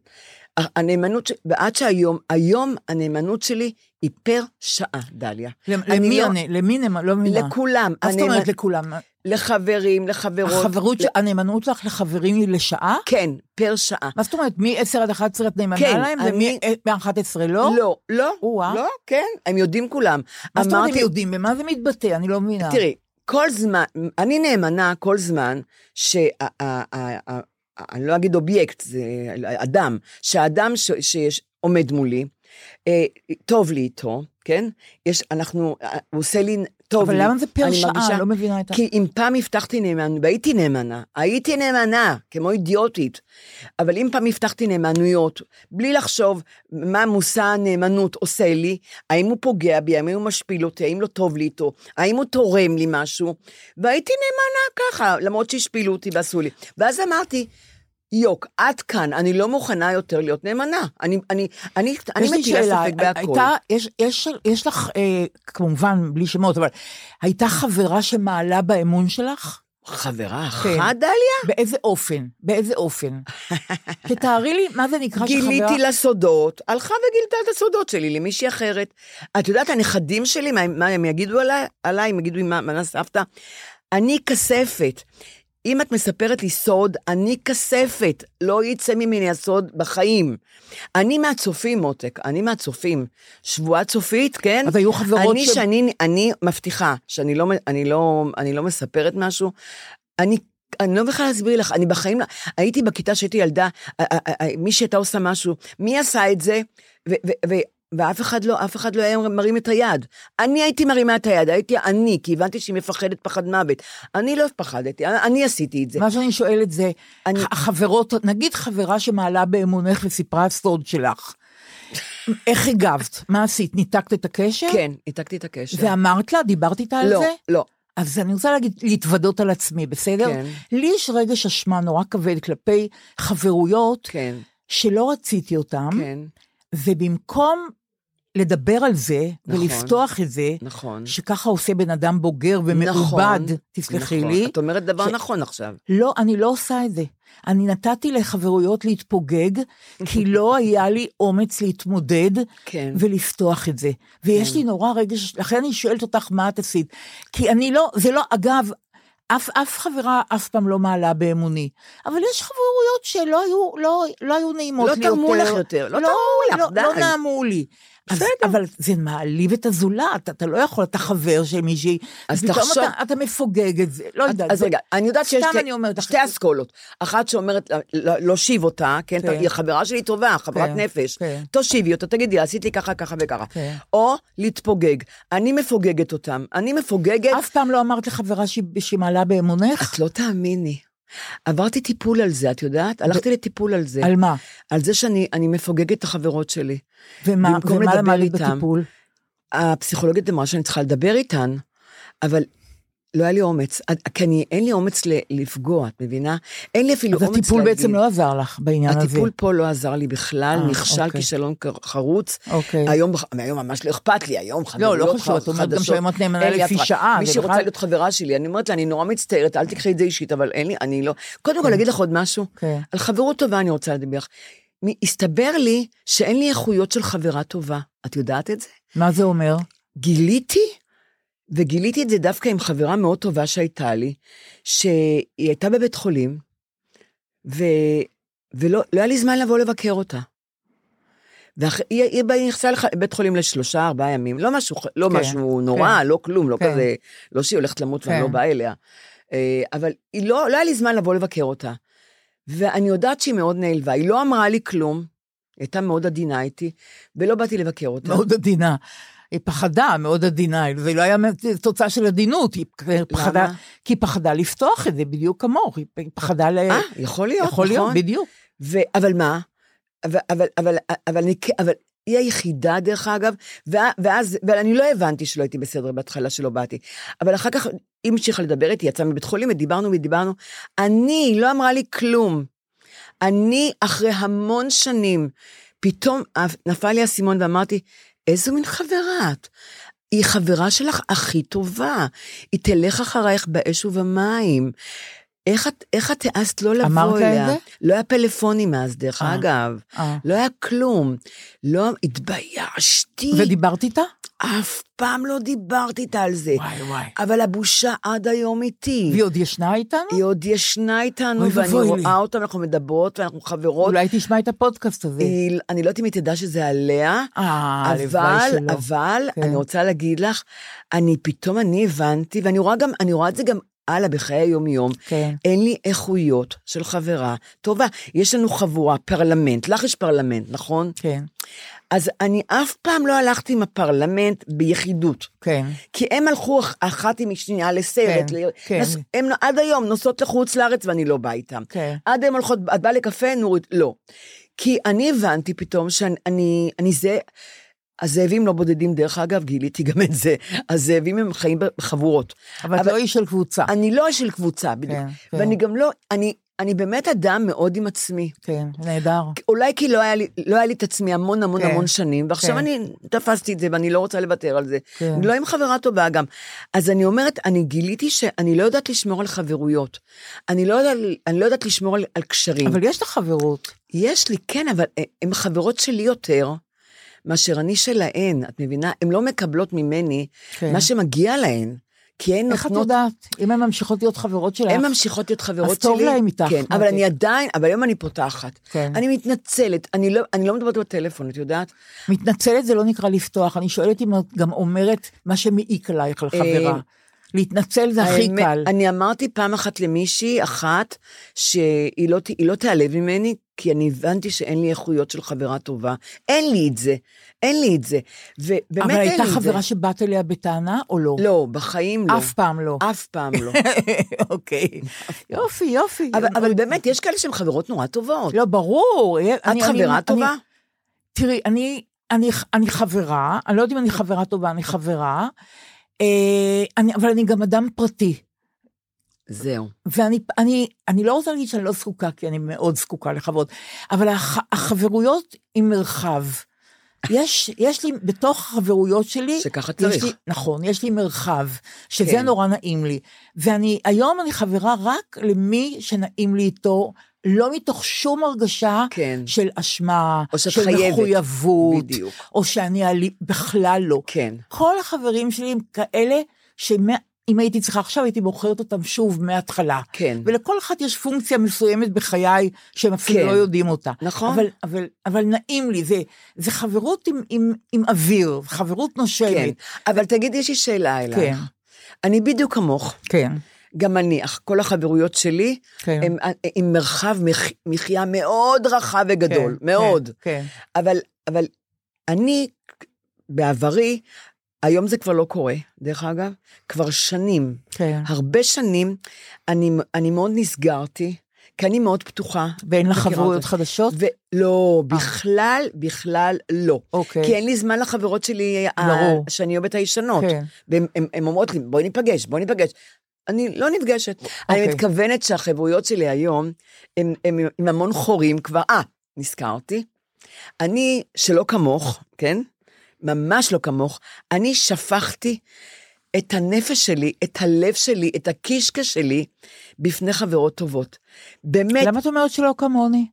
הנאמנות. ועד שהיום, היום הנאמנות שלי היא פר שעה, דליה. למי לא- אני? למי נאמן? לא מבינה. לכולם. מה זאת אומרת לכולם? לחברים, לחברות. החברות, ל- הנאמנות שלך לחברים היא לשעה? כן, פר שעה. מה זאת אומרת, מ-10 עד 11 את נאמנה כן, להם, אני- ומ-11 לא? לא, לא, או-אה. לא, כן, הם יודעים כולם. מה זאת אומרת הם יודעים? במה זה מתבטא? אני לא מבינה. תראי, כל זמן, אני נאמנה כל זמן אני לא אגיד אובייקט, זה אדם, שהאדם ש- שיש, עומד מולי, אה, טוב לי איתו, כן? יש, אנחנו, אה, הוא עושה לי טוב אבל לי. למה זה פר שעה? מרגישה- לא מבינה את ה... כי אם פעם הבטחתי נאמנה, והייתי נאמנה, הייתי נאמנה, כמו אידיוטית, אבל אם פעם הבטחתי נאמנויות, בלי לחשוב מה מושא הנאמנות עושה לי, האם הוא פוגע בי, האם הוא משפיל אותי, האם לא טוב לי איתו, האם הוא תורם לי משהו, והייתי נאמנה ככה, למרות שהשפילו אותי ועשו לי. ואז אמרתי, יוק, עד כאן, אני לא מוכנה יותר להיות נאמנה. אני, אני, אני, אני מטילה שאלה, ספק בהכל. הייתה, יש, יש, יש לך, אה, כמובן, בלי שמות, אבל הייתה חברה שמעלה באמון שלך? חברה כן. אחת, דליה? באיזה אופן? באיזה אופן? תתארי לי מה זה נקרא שחברה... גיליתי לה סודות, הלכה וגילתה את הסודות שלי למישהי אחרת. את יודעת, הנכדים שלי, מה, מה הם יגידו עליי? עליי, הם יגידו מה, מה סבתא? אני כספת. אם את מספרת לי סוד, אני כספת, לא יצא ממני הסוד בחיים. אני מהצופים, מותק, אני מהצופים. שבועה צופית, כן? אז היו חברות אני, ש- שאני, אני מבטיחה שאני לא, אני לא, אני לא מספרת משהו, אני אני לא בכלל להסביר לך, אני בחיים, לא- הייתי בכיתה שהייתי ילדה, מי שהייתה עושה משהו, מי עשה את זה, ו- ו- ו- ואף אחד לא, אף אחד לא היה מרים את היד. אני הייתי מרימה את היד, הייתי אני, כי הבנתי שהיא מפחדת פחד מוות. אני לא פחדתי, אני, אני עשיתי את זה. מה שאני שואלת זה, אני- החברות, נגיד חברה שמעלה באמונך וסיפרה סוד שלך, איך הגבת? מה עשית? ניתקת את הקשר? כן, ניתקתי את הקשר. ואמרת לה? דיברת איתה על לא, זה? לא. אז אני רוצה להגיד, להתוודות על עצמי, בסדר? כן. לי יש רגש אשמה נורא כבד כלפי חברויות כן, שלא רציתי אותן, כן, ובמקום לדבר על זה נכון. ולפתוח את זה, נכון. שככה עושה בן אדם בוגר ומעובד, נכון, תסלחי נכון. לי. את אומרת דבר ש- נכון עכשיו. לא, אני לא עושה את זה. אני נתתי לחברויות להתפוגג, כי לא היה לי אומץ להתמודד כן. ולפתוח את זה. ויש לי נורא רגש, לכן אני שואלת אותך מה את עשית. כי אני לא, זה לא, אגב, אף, אף חברה אף פעם לא מעלה באמוני. אבל יש חברויות שלא היו, לא, לא היו נעימות לא לי תרמו יותר. לך יותר, לא תרמו לך, לא, די. לא נעמו לי. בסדר. אבל זה מעליב את הזולת, אתה לא יכול, אתה חבר של מישהי, אז תחשוב- אתה, אתה מפוגג את זה, לא יודעת. אז זה- רגע, אני יודעת שיש שתי- אני אומרת, שתי אסכולות. אחת שאומרת לה- לה- להושיב אותה, כן, כן. היא חברה שלי טובה, חברת כן, נפש. כן. תושיבי אותה, תגידי, עשיתי ככה, ככה וככה. כן. או להתפוגג. אני מפוגגת אותם. אני מפוגגת, אף פעם לא אמרת לחברה שהיא מעלה באמונך? את לא תאמיני. עברתי טיפול על זה, את יודעת? הלכתי לטיפול על זה. על מה? על זה שאני אני מפוגגת את החברות שלי. ומה ומה למדת. בטיפול? הפסיכולוגית אמרה שאני צריכה לדבר איתן, אבל לא היה לי אומץ, עד- כי אני, אין לי אומץ ל- לפגוע, את מבינה? אין לי אפילו אז אומץ להגיד. הטיפול בעצם לא עזר לך בעניין הזה. הטיפול פה לא עזר לי בכלל, אה, נכשל אוקיי. כישלון חרוץ. אוקיי. היום, היום ממש לא אכפת לי, היום חברות לא חשוב, את אומרת גם חדשות. שהיום את נאמנה לפי. שעה, מי שרוצה להיות חברה שלי, אני אומרת לה, אני נורא מצטערת, אל תקחי את זה אישית, אבל אין לי, אני לא... קודם כל, להגיד לך עוד משהו? כן. על חברות טובה אני רוצה לדבר. הסתבר לי שאין לי איכויות של חברה טובה. את יודעת את זה? מה זה אומר? גיליתי, וגיליתי את זה דווקא עם חברה מאוד טובה שהייתה לי, שהיא הייתה בבית חולים, ו... ולא לא היה לי זמן לבוא לבקר אותה. והיא היא, היא נכנסה לבית חולים לשלושה, ארבעה ימים, לא משהו, לא כן, משהו נורא, כן. לא כלום, לא כן. כזה, לא שהיא הולכת למות ואני כן. לא באה אליה. אה, אבל היא לא, לא היה לי זמן לבוא לבקר אותה. ואני יודעת שהיא מאוד נעלבה, היא לא אמרה לי כלום, היא הייתה מאוד עדינה איתי, ולא באתי לבקר אותה. מאוד עדינה. היא פחדה, מאוד עדינה, זה לא היה תוצאה של עדינות, היא פחדה, למה? כי היא פחדה לפתוח את זה, בדיוק כמוך, היא פחדה ל... אה, יכול להיות, יכול להיות, נכון? בדיוק. ו... אבל מה? אבל, אבל, אבל, אבל, אני, אבל היא היחידה, דרך אגב, ואז, ואני לא הבנתי שלא הייתי בסדר בהתחלה, שלא באתי. אבל אחר כך היא המשיכה לדבר איתי, יצאה מבית חולים, ודיברנו ודיברנו. אני, היא לא אמרה לי כלום. אני, אחרי המון שנים, פתאום נפל לי האסימון ואמרתי, איזו מין חברה את? היא חברה שלך הכי טובה, היא תלך אחרייך באש ובמים. איך את, איך את העזת לא לבוא אמרת לה את אליה? זה? לא היה פלאפונים אז, דרך אה. אגב. אה. לא היה כלום. לא, התביישתי. ודיברת איתה? אף פעם לא דיברתי איתה על זה. וואי וואי. אבל הבושה עד היום איתי. והיא עוד ישנה איתנו? היא עוד ישנה איתנו, אוי ואני. רואה אותה, אנחנו מדברות, ואנחנו חברות. אולי תשמע את הפודקאסט הזה. היא- אני לא יודעת אם היא תדע שזה עליה, אה, אבל. אבל, כן. אני רוצה להגיד לך, אני פתאום, אני הבנתי, ואני רואה גם, אני רואה את זה גם הלאה בחיי היום-יום. כן. אין לי איכויות של חברה טובה. יש לנו חבורה, פרלמנט, לך יש פרלמנט, נכון? כן, אז אני אף פעם לא הלכתי עם הפרלמנט ביחידות. כן. כי הם הלכו אח- אחת עם השנייה לסרט, כן, ל- כן. נס- הם עד היום נוסעות לחוץ לארץ ואני לא באה איתם. כן. עד היום הולכות, את באה לקפה, נורית, לא. כי אני הבנתי פתאום שאני, אני, אני זה, הזאבים לא בודדים, דרך אגב, גיליתי גם את זה, הזאבים הם חיים בחבורות. אבל את אבל- לא איש של קבוצה. אני לא של קבוצה, בדיוק. כן, כן. ואני גם לא, אני, אני באמת אדם מאוד עם עצמי. כן, נהדר. אולי כי לא היה לי, לא היה לי את עצמי המון המון כן, המון שנים, ועכשיו כן. אני תפסתי את זה ואני לא רוצה לוותר על זה. כן. אני לא עם חברה טובה גם. אז אני אומרת, אני גיליתי שאני לא יודעת לשמור על חברויות. אני לא יודעת, אני לא יודעת לשמור על, על קשרים. אבל יש לך חברות. יש לי, כן, אבל הן חברות שלי יותר. מאשר אני שלהן, את מבינה? הן לא מקבלות ממני כן. מה שמגיע להן. כי הן איך את נותנות יודעת? אם הן ממשיכות להיות חברות שלך? הן ממשיכות להיות חברות אז שלי. טוב להם איתך, כן, אבל מתי? אני עדיין, אבל היום אני פותחת. כן. אני מתנצלת, אני לא, אני לא מדברת בטלפון, את יודעת? מתנצלת זה לא נקרא לפתוח, אני שואלת אם את גם אומרת מה שמעיק עלייך על חברה. להתנצל זה הכי האמת, קל. אני אמרתי פעם אחת למישהי אחת, שהיא לא, לא תיעלב ממני, כי אני הבנתי שאין לי איכויות של חברה טובה. אין לי את זה, אין לי את זה. ובאמת אין אבל לי הייתה את זה. חברה שבאת אליה בטענה או לא? לא, בחיים לא. אף פעם לא. אף פעם לא. אוקיי. יופי, יופי. אבל, אבל באמת, יש כאלה שהן חברות נורא טובות. לא, ברור. את חברה טובה? תראי, אני, אני, אני חברה, אני לא יודעת אם אני חברה טובה, אני חברה, אני, אבל אני גם אדם פרטי. זהו. ואני אני, אני לא רוצה להגיד שאני לא זקוקה, כי אני מאוד זקוקה לחברות, אבל הח, החברויות עם מרחב. יש, יש לי, בתוך החברויות שלי, שככה צריך. לי, נכון, יש לי מרחב, שזה כן. נורא נעים לי. ואני, היום אני חברה רק למי שנעים לי איתו, לא מתוך שום הרגשה כן. של אשמה, או שאת של חייבת. מחויבות, בדיוק. או שאני, עלי- בכלל לא. כן. כל החברים שלי הם כאלה שעם אם הייתי צריכה עכשיו, הייתי בוחרת אותם שוב מההתחלה. כן. ולכל אחת יש פונקציה מסוימת בחיי שהם אפילו כן. לא יודעים אותה. נכון. אבל, אבל, אבל נעים לי, זה, זה חברות עם, עם, עם אוויר, חברות כן. נושמת. אבל תגידי, יש לי שאלה אלייך. כן. אני בדיוק כמוך. כן. גם אני, אך כל החברויות שלי, כן. הם אה, עם מרחב מח- מחיה מאוד רחב וגדול, כן, מאוד. כן. אבל, אבל אני, בעברי, היום זה כבר לא קורה, דרך אגב, כבר שנים, כן. הרבה שנים, אני, אני מאוד נסגרתי, כי אני מאוד פתוחה. ואין לך חברויות. חדשות? ולא, בכלל, בכלל לא. אוקיי. כי אין לי זמן לחברות שלי, ברור. שאני אוהבת הישנות. כן. והן הן- הן אומרות לי, בואי ניפגש, בואי ניפגש. אני לא נפגשת. אני אוקיי. מתכוונת שהחברויות שלי היום, הן הן עם המון חורים כבר, אה, נזכרתי. אני, שלא כמוך, כן? ממש לא כמוך, אני שפכתי את הנפש שלי, את הלב שלי, את הקישקע שלי, בפני חברות טובות. באמת, למה את אומרת שלא כמוני?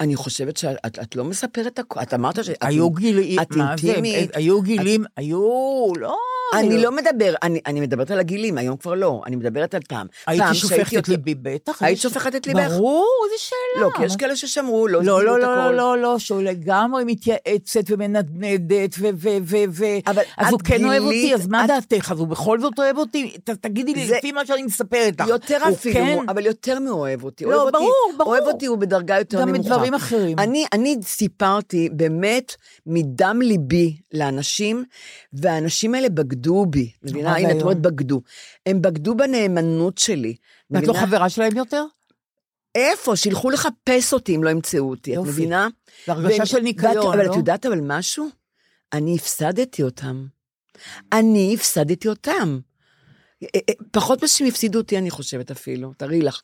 אני חושבת שאת את לא מספרת הכול, את אמרת שאת... היו גילים, את אינטימית. היו גילים, היו, לא. אני לא מדבר, אני, אני מדברת על הגילים, היום כבר לא, אני מדברת על פעם. הייתי שופכת את ליבי, בטח. היית שופכת את ליבך? ברור, איזה שאלה. לא, כי יש כאלה ששמרו, לא לא, לא, את לא, הכל. לא, לא, לא, שהוא לגמרי מתייעצת ומנדנדת, ו... ו, ו, ו אבל אז הוא כן אוהב אותי, אז מה דעתך? אז הוא בכל זאת אוהב אותי? ת- תגידי לי, זה- לפי מה שאני מספרת לך. יותר אפילו, כן? אבל יותר מאוהב אותי. לא, ברור, ברור. אוהב אותי הוא בדרגה יותר גם נמוכה. מדברים אחרים. אני, אני סיפרתי באמת מדם ליבי לאנשים, והאנשים האלה בגדו בי. מבינה? הנה, את. אומרת בגדו. הם בגדו בנאמנות שלי. ואת לא? חברה שלהם יותר? איפה? שילכו לחפש אותי אם לא ימצאו אותי, את. מבינה? זה הרגשה של ניקיון, אבל לא? את יודעת אבל משהו? אני הפסדתי אותם. אני הפסדתי אותם. אה, אה, פחות ממה שהם הפסידו אותי, אני חושבת אפילו, תראי לך.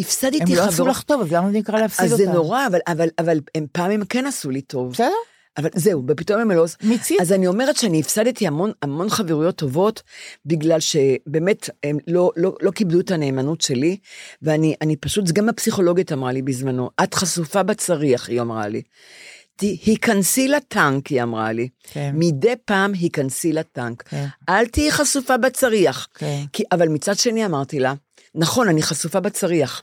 הפסדתי הם לא עשו חברות- לך טוב, אז למה זה נקרא להפסיד אז אותם? זה נורא, אבל, אבל, אבל הם פעם הם כן עשו לי טוב. בסדר, אבל זהו, ופתאום הם לא... מיצית. אז אני אומרת שאני הפסדתי המון, המון חברויות טובות, בגלל שבאמת הם לא, לא, לא כיבדו את הנאמנות שלי, ואני אני פשוט, גם הפסיכולוגית אמרה לי בזמנו, את חשופה בצריח, היא אמרה לי. היכנסי לטנק, היא אמרה לי. כן. מדי פעם היכנסי לטנק. כן. אל תהיי חשופה בצריח. כן. כי, אבל מצד שני אמרתי לה, נכון, אני חשופה בצריח,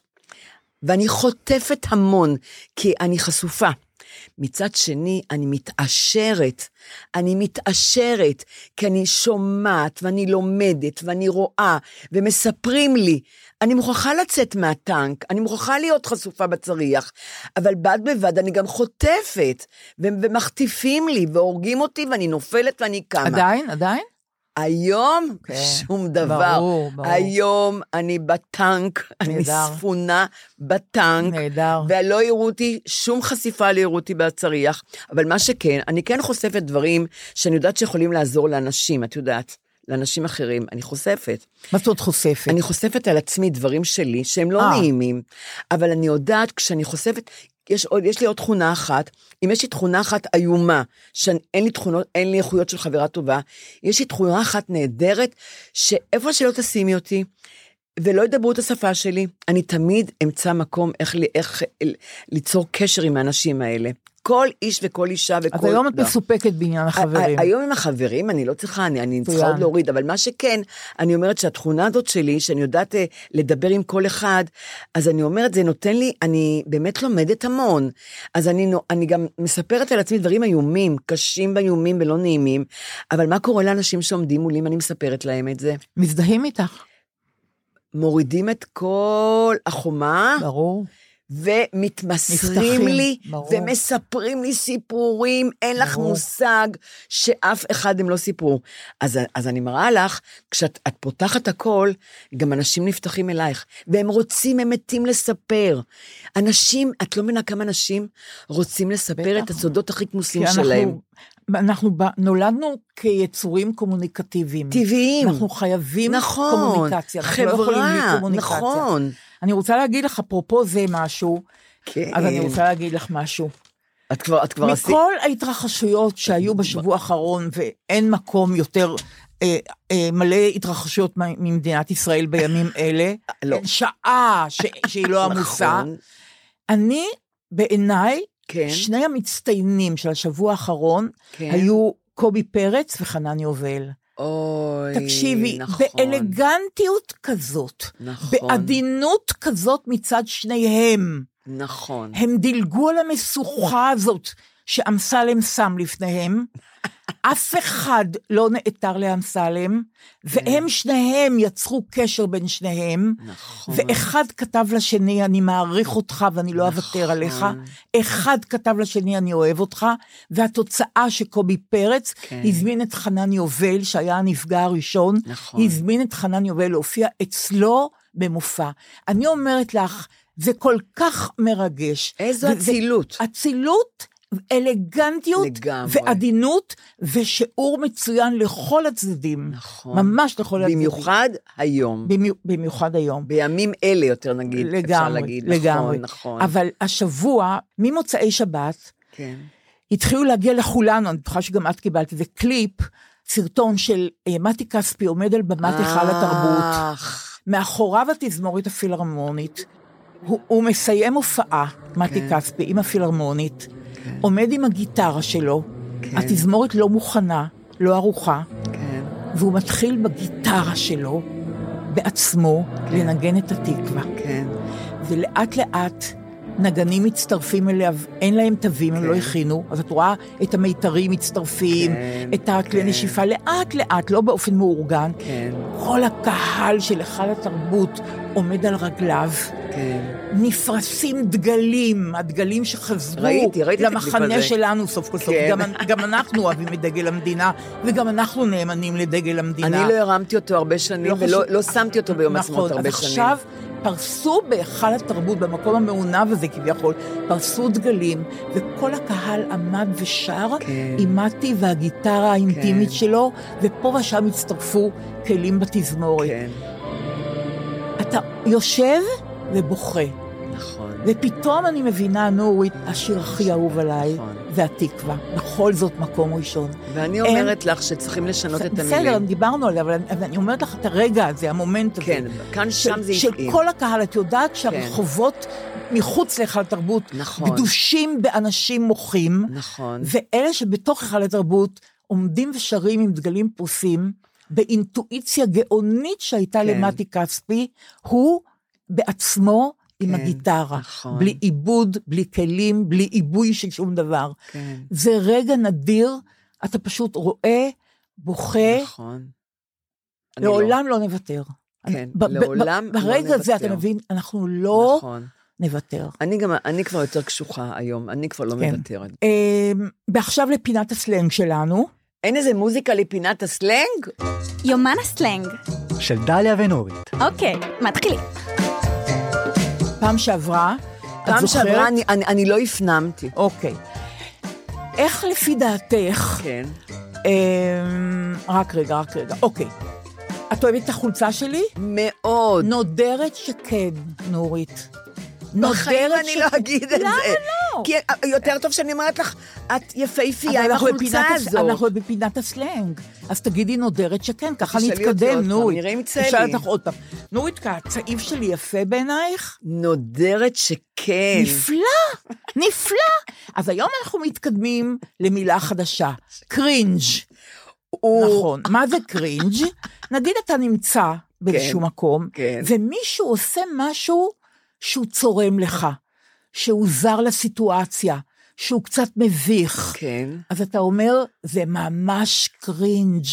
ואני חוטפת המון, כי אני חשופה. מצד שני, אני מתעשרת. אני מתעשרת, כי אני שומעת, ואני לומדת, ואני רואה, ומספרים לי. אני מוכרחה לצאת מהטנק, אני מוכרחה להיות חשופה בצריח, אבל בד בבד אני גם חוטפת, ומחטיפים לי, והורגים אותי, ואני נופלת ואני קמה. עדיין, עדיין? היום, כן, שום דבר. ברור, ברור. היום אני בטנק, אני נהדר. ספונה בטנק, נהדר. ולא יראו אותי, שום חשיפה לא יראו אותי בצריח. אבל מה שכן, אני כן חושפת דברים שאני יודעת שיכולים לעזור לאנשים, את יודעת, לאנשים אחרים, אני חושפת. מה זאת אומרת חושפת? אני חושפת על עצמי דברים שלי שהם לא אה. נעימים, אבל אני יודעת כשאני חושפת, יש, עוד, יש לי עוד תכונה אחת, אם יש לי תכונה אחת איומה, שאין לי תכונות, אין לי איכויות של חברה טובה, יש לי תכונה אחת נהדרת, שאיפה שלא תשימי אותי, ולא ידברו את השפה שלי, אני תמיד אמצא מקום איך, איך ל- ליצור קשר עם האנשים האלה. כל איש וכל אישה וכל... אז היום את לא. מסופקת בעניין החברים. היום עם החברים, אני לא צריכה, אני, אני צריכה. עוד להוריד, אבל מה שכן, אני אומרת שהתכונה הזאת שלי, שאני יודעת אה, לדבר עם כל אחד, אז אני אומרת, זה נותן לי, אני באמת לומדת המון. אז אני, אני גם מספרת על עצמי דברים איומים, קשים ואיומים ולא נעימים, אבל מה קורה לאנשים שעומדים מולי אם אני מספרת להם את זה? מזדהים איתך, מורידים את כל החומה, ברור. ומתמסרים נפתחים, לי, ברור. ומספרים לי סיפורים, אין לך ברור. מושג שאף אחד הם לא סיפרו. אז, אז אני מראה לך, כשאת את פותחת הכל, גם אנשים נפתחים אלייך, והם רוצים, הם מתים לספר. אנשים, את לא מבינה כמה אנשים רוצים לספר את בטח. הסודות הכי כמוסים שלהם. אנחנו, נולדנו כיצורים קומוניקטיביים. טבעיים. אנחנו חייבים נכון, קומוניקציה. אנחנו לא יכולים בלי חברה, קומוניקציה. נכון. אני רוצה להגיד לך, אפרופו זה משהו, כן. אז אני רוצה להגיד לך משהו. את כבר, את כבר עשית... מכל ההתרחשויות שהיו בשבוע האחרון, ואין מקום יותר אה, אה, מלא התרחשויות ממדינת ישראל בימים אלה, לא. שעה ש, שהיא לא עמוסה. נכון, אני, בעיניי, כן, שני המצטיינים של השבוע האחרון כן. היו קובי פרץ וחנן יובל. אוי, תקשיבי, נכון. באלגנטיות כזאת, נכון. בעדינות כזאת מצד שניהם, נכון. הם דילגו על המשוכה הזאת שאמסלם שם לפניהם, אף אחד לא נעתר לאמסלם, והם שניהם יצרו קשר בין שניהם, נכון. ואחד כתב לשני, אני מעריך אותך ואני לא אוותר עליך, נכון. אחד כתב לשני, אני אוהב אותך, והתוצאה שקובי פרץ כן. הזמין את חנן יובל, שהיה הנפגע הראשון, נכון. הזמין את חנן יובל להופיע אצלו במופע. אני אומרת לך, זה כל כך מרגש. איזו אצילות. אצילות, אלגנטיות, לגמרי. ועדינות, ושיעור מצוין לכל הצדדים. נכון. ממש לכל הצדדים. במיוחד היום. במיו- במיוחד היום. בימים אלה יותר נגיד, אפשר לגמרי, להגיד. לגמרי. נכון, נכון. אבל השבוע, ממוצאי שבת, כן. התחילו להגיע לכולנו, אני בטוחה שגם את קיבלת, זה קליפ, סרטון של אה, מתי כספי עומד על במת היכל התרבות, מאחוריו התזמורת הפילהרמונית, הוא, הוא מסיים הופעה, מתי כן. כספי, עם הפילהרמונית, עומד עם הגיטרה שלו, כן. התזמורת לא מוכנה, לא ערוכה, כן. והוא מתחיל בגיטרה שלו, בעצמו, לנגן את התקווה. כן. ולאט לאט נגנים מצטרפים אליו, אין להם תווים, הם כן. לא הכינו, אז את רואה את המיתרים מצטרפים, כן, את הכלי כן. נשיפה, לאט לאט, לא באופן מאורגן. כן. כל הקהל של היכל התרבות עומד על רגליו, כן. נפרסים דגלים, הדגלים שחזרו ראיתי, ראיתי למחנה. שלנו סוף כל סוף. כן. גם, גם אנחנו אוהבים את דגל המדינה, וגם אנחנו נאמנים לדגל המדינה. אני לא הרמתי אותו הרבה שנים, ולא חשוב. לא שמתי אותו ביום העצמאות הרבה נכון, שנים. אז עכשיו פרסו בהיכל התרבות, במקום המעונב הזה כביכול, פרסו דגלים, וכל הקהל עמד ושר כן. עם מתי והגיטרה האינטימית כן. שלו, ופה ושם הצטרפו כלים בתזמורת. כן, אתה יושב ובוכה, נכון. ופתאום אני מבינה, נורית, השיר הכי אהוב עליי, נכון. זה התקווה. בכל זאת מקום ראשון. ואני אומרת לך שצריכים לשנות את בסדר, המילים. דיברנו עליה, אבל אני, אבל אני אומרת לך את הרגע הזה, המומנט הזה. כן, כאן שם של, זה של התאים. כל הקהל, את יודעת שהרחובות מחוץ להיכל התרבות נכון. גדושים באנשים מוחים, נכון. ואלה שבתוך היכל התרבות עומדים ושרים עם דגלים פרוסים, באינטואיציה גאונית שהייתה כן. למתי כספי, הוא בעצמו עם כן, הגיטרה, נכון. בלי עיבוד, בלי כלים, בלי עיבוי של שום דבר. כן, זה רגע נדיר, אתה פשוט רואה, בוכה, נכון. אני לא. לעולם לא נוותר. כן, ב- ב- לעולם ב- לא ברגע הזה, נוותר. אתה מבין, אנחנו לא נכון. נוותר. אני גם, אני כבר יותר קשוחה היום, אני כבר לא כן. מוותרת. אמ, ועכשיו לפינת הסלנג שלנו. אין איזה מוזיקה לפינת הסלנג? יומן הסלנג. של דליה ונורית. אוקיי, מתחילים. פעם שעברה, פעם? שעברה אני, אני, אני לא הפנמתי. אוקיי. איך לפי דעתך, כן. אמ, רק רגע, רק רגע, אוקיי. את אוהבת את החולצה שלי? מאוד. נודרת שכן, נורית. בחיים נודרת אני לא אגיד את זה. למה לא? כי יותר טוב שאני אומרת לך, את יפהפייה עם החולצה הזאת. אנחנו בפינת הסלנג. אז תגידי נודרת שכן, ככה נתקדם, נורית. נראה אם יצא אשאל לי. אותך עוד פעם. נורית, הצעיף שלי יפה בעינייך? נודרת שכן. נפלא, נפלא. אז היום אנחנו מתקדמים למילה חדשה, cringe. נכון. מה זה cringe? נגיד אתה נמצא באיזשהו כן, מקום, כן. ומישהו עושה משהו שהוא צורם לך, שהוא זר לסיטואציה, שהוא קצת מביך. כן. אז אתה אומר, זה ממש קרינג'.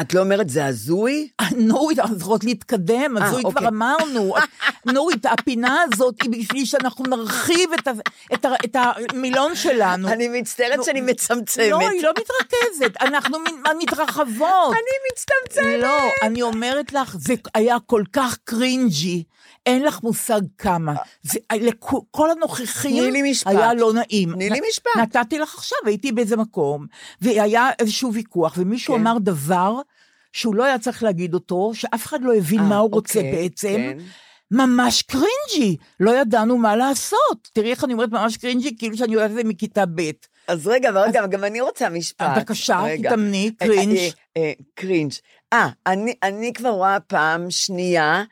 את לא אומרת זה הזוי? נורית, אנחנו צריכות להתקדם, אה, אז זו כבר אוקיי. אמרנו. נורית, הפינה הזאת היא בשביל שאנחנו נרחיב את, ה, את, ה, את המילון שלנו. אני מצטערת שאני מצמצמת. לא, היא לא מתרכזת, אנחנו מתרחבות. אני מצטמצמת. לא, אני אומרת לך, זה היה כל כך cringy, אין לך מושג כמה. זה, לכו- כל הנוכחים. היה לא נעים. תני לי משפט. נתתי לך עכשיו, הייתי באיזה מקום, והיה איזשהו ויכוח, ומישהו כן. אמר דבר שהוא לא היה צריך להגיד אותו, שאף אחד לא הבין אה, מה הוא רוצה אוקיי, בעצם. כן. ממש cringy, לא ידענו מה לעשות. תראי איך אני אומרת ממש cringy, כאילו שאני יודעת את זה מכיתה ב'. אז רגע, אבל רגע, גם אני רוצה משפט. בבקשה. תתאמני, אה, קרינג'. אה, אה, קרינג'. אה, אני, אני כבר רואה פעם שנייה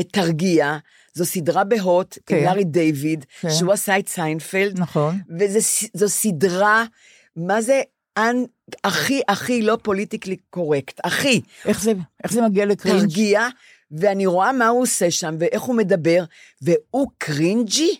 את תרגיע. זו סדרה בהוט כן. עם לארי דיוויד, כן. שהוא עשה את סיינפלד, נכון. וזו סדרה, מה זה אנ... הכי הכי לא politically correct, הכי. איך זה, איך זה מגיע ל cringe? הרגיע, ואני רואה מה הוא עושה שם, ואיך הוא מדבר, והוא cringy?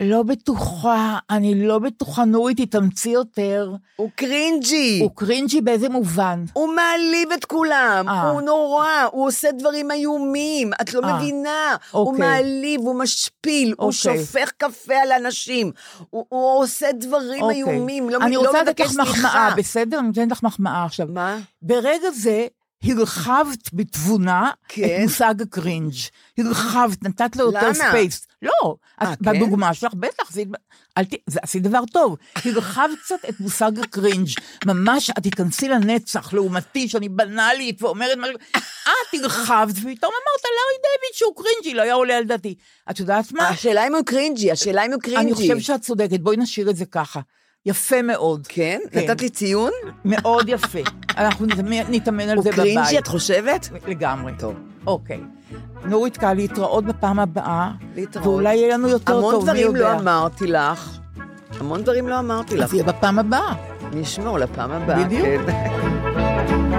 לא בטוחה, אני לא בטוחה, נורית, תתאמצי יותר. הוא cringy. הוא cringy באיזה מובן? הוא מעליב את כולם, אה. הוא נורא, הוא עושה דברים איומים, את לא אה, מבינה. הוא אוקיי. מעליב, הוא משפיל, הוא אוקיי. שופך קפה על אנשים, הוא, הוא עושה דברים אוקיי. איומים, לא, אני לא רוצה לתת מבקש לך סליחה. מחמאה, בסדר? אני נותנת לך מחמאה עכשיו. מה? ברגע זה הרחבת בתבונה כן. את מושג ה cringe. הרחבת, נתת לו יותר? space. לא, אה, את, כן? בדוגמה שלך, בטח, זה, אל ת, זה עשית דבר טוב. הרחבת קצת את מושג ה cringe. ממש, את תיכנסי לנצח, לעומתי, שאני בנאלית ואומרת משהו, את הרחבת, ופתאום אמרת לארי דיוויד שהוא cringy, לא היה עולה על דעתי. את יודעת מה? השאלה אם הוא cringy, השאלה אם הוא cringy. אני חושבת שאת צודקת, בואי נשאיר את זה ככה. יפה מאוד. כן? כן. נתת לי ציון? מאוד יפה. אנחנו נתאמן- נתאמן על הוא זה בבית. cringy, את חושבת? לגמרי. טוב. אוקיי. נורית קל, להתראות בפעם הבאה. להתראות. ואולי יהיה לנו יותר המון טוב, מי דברים יודע. לא אמרתי לך. המון דברים לא אמרתי לך. אז יהיה בפעם הבאה. נשמור לפעם הבאה. בדיוק. כן.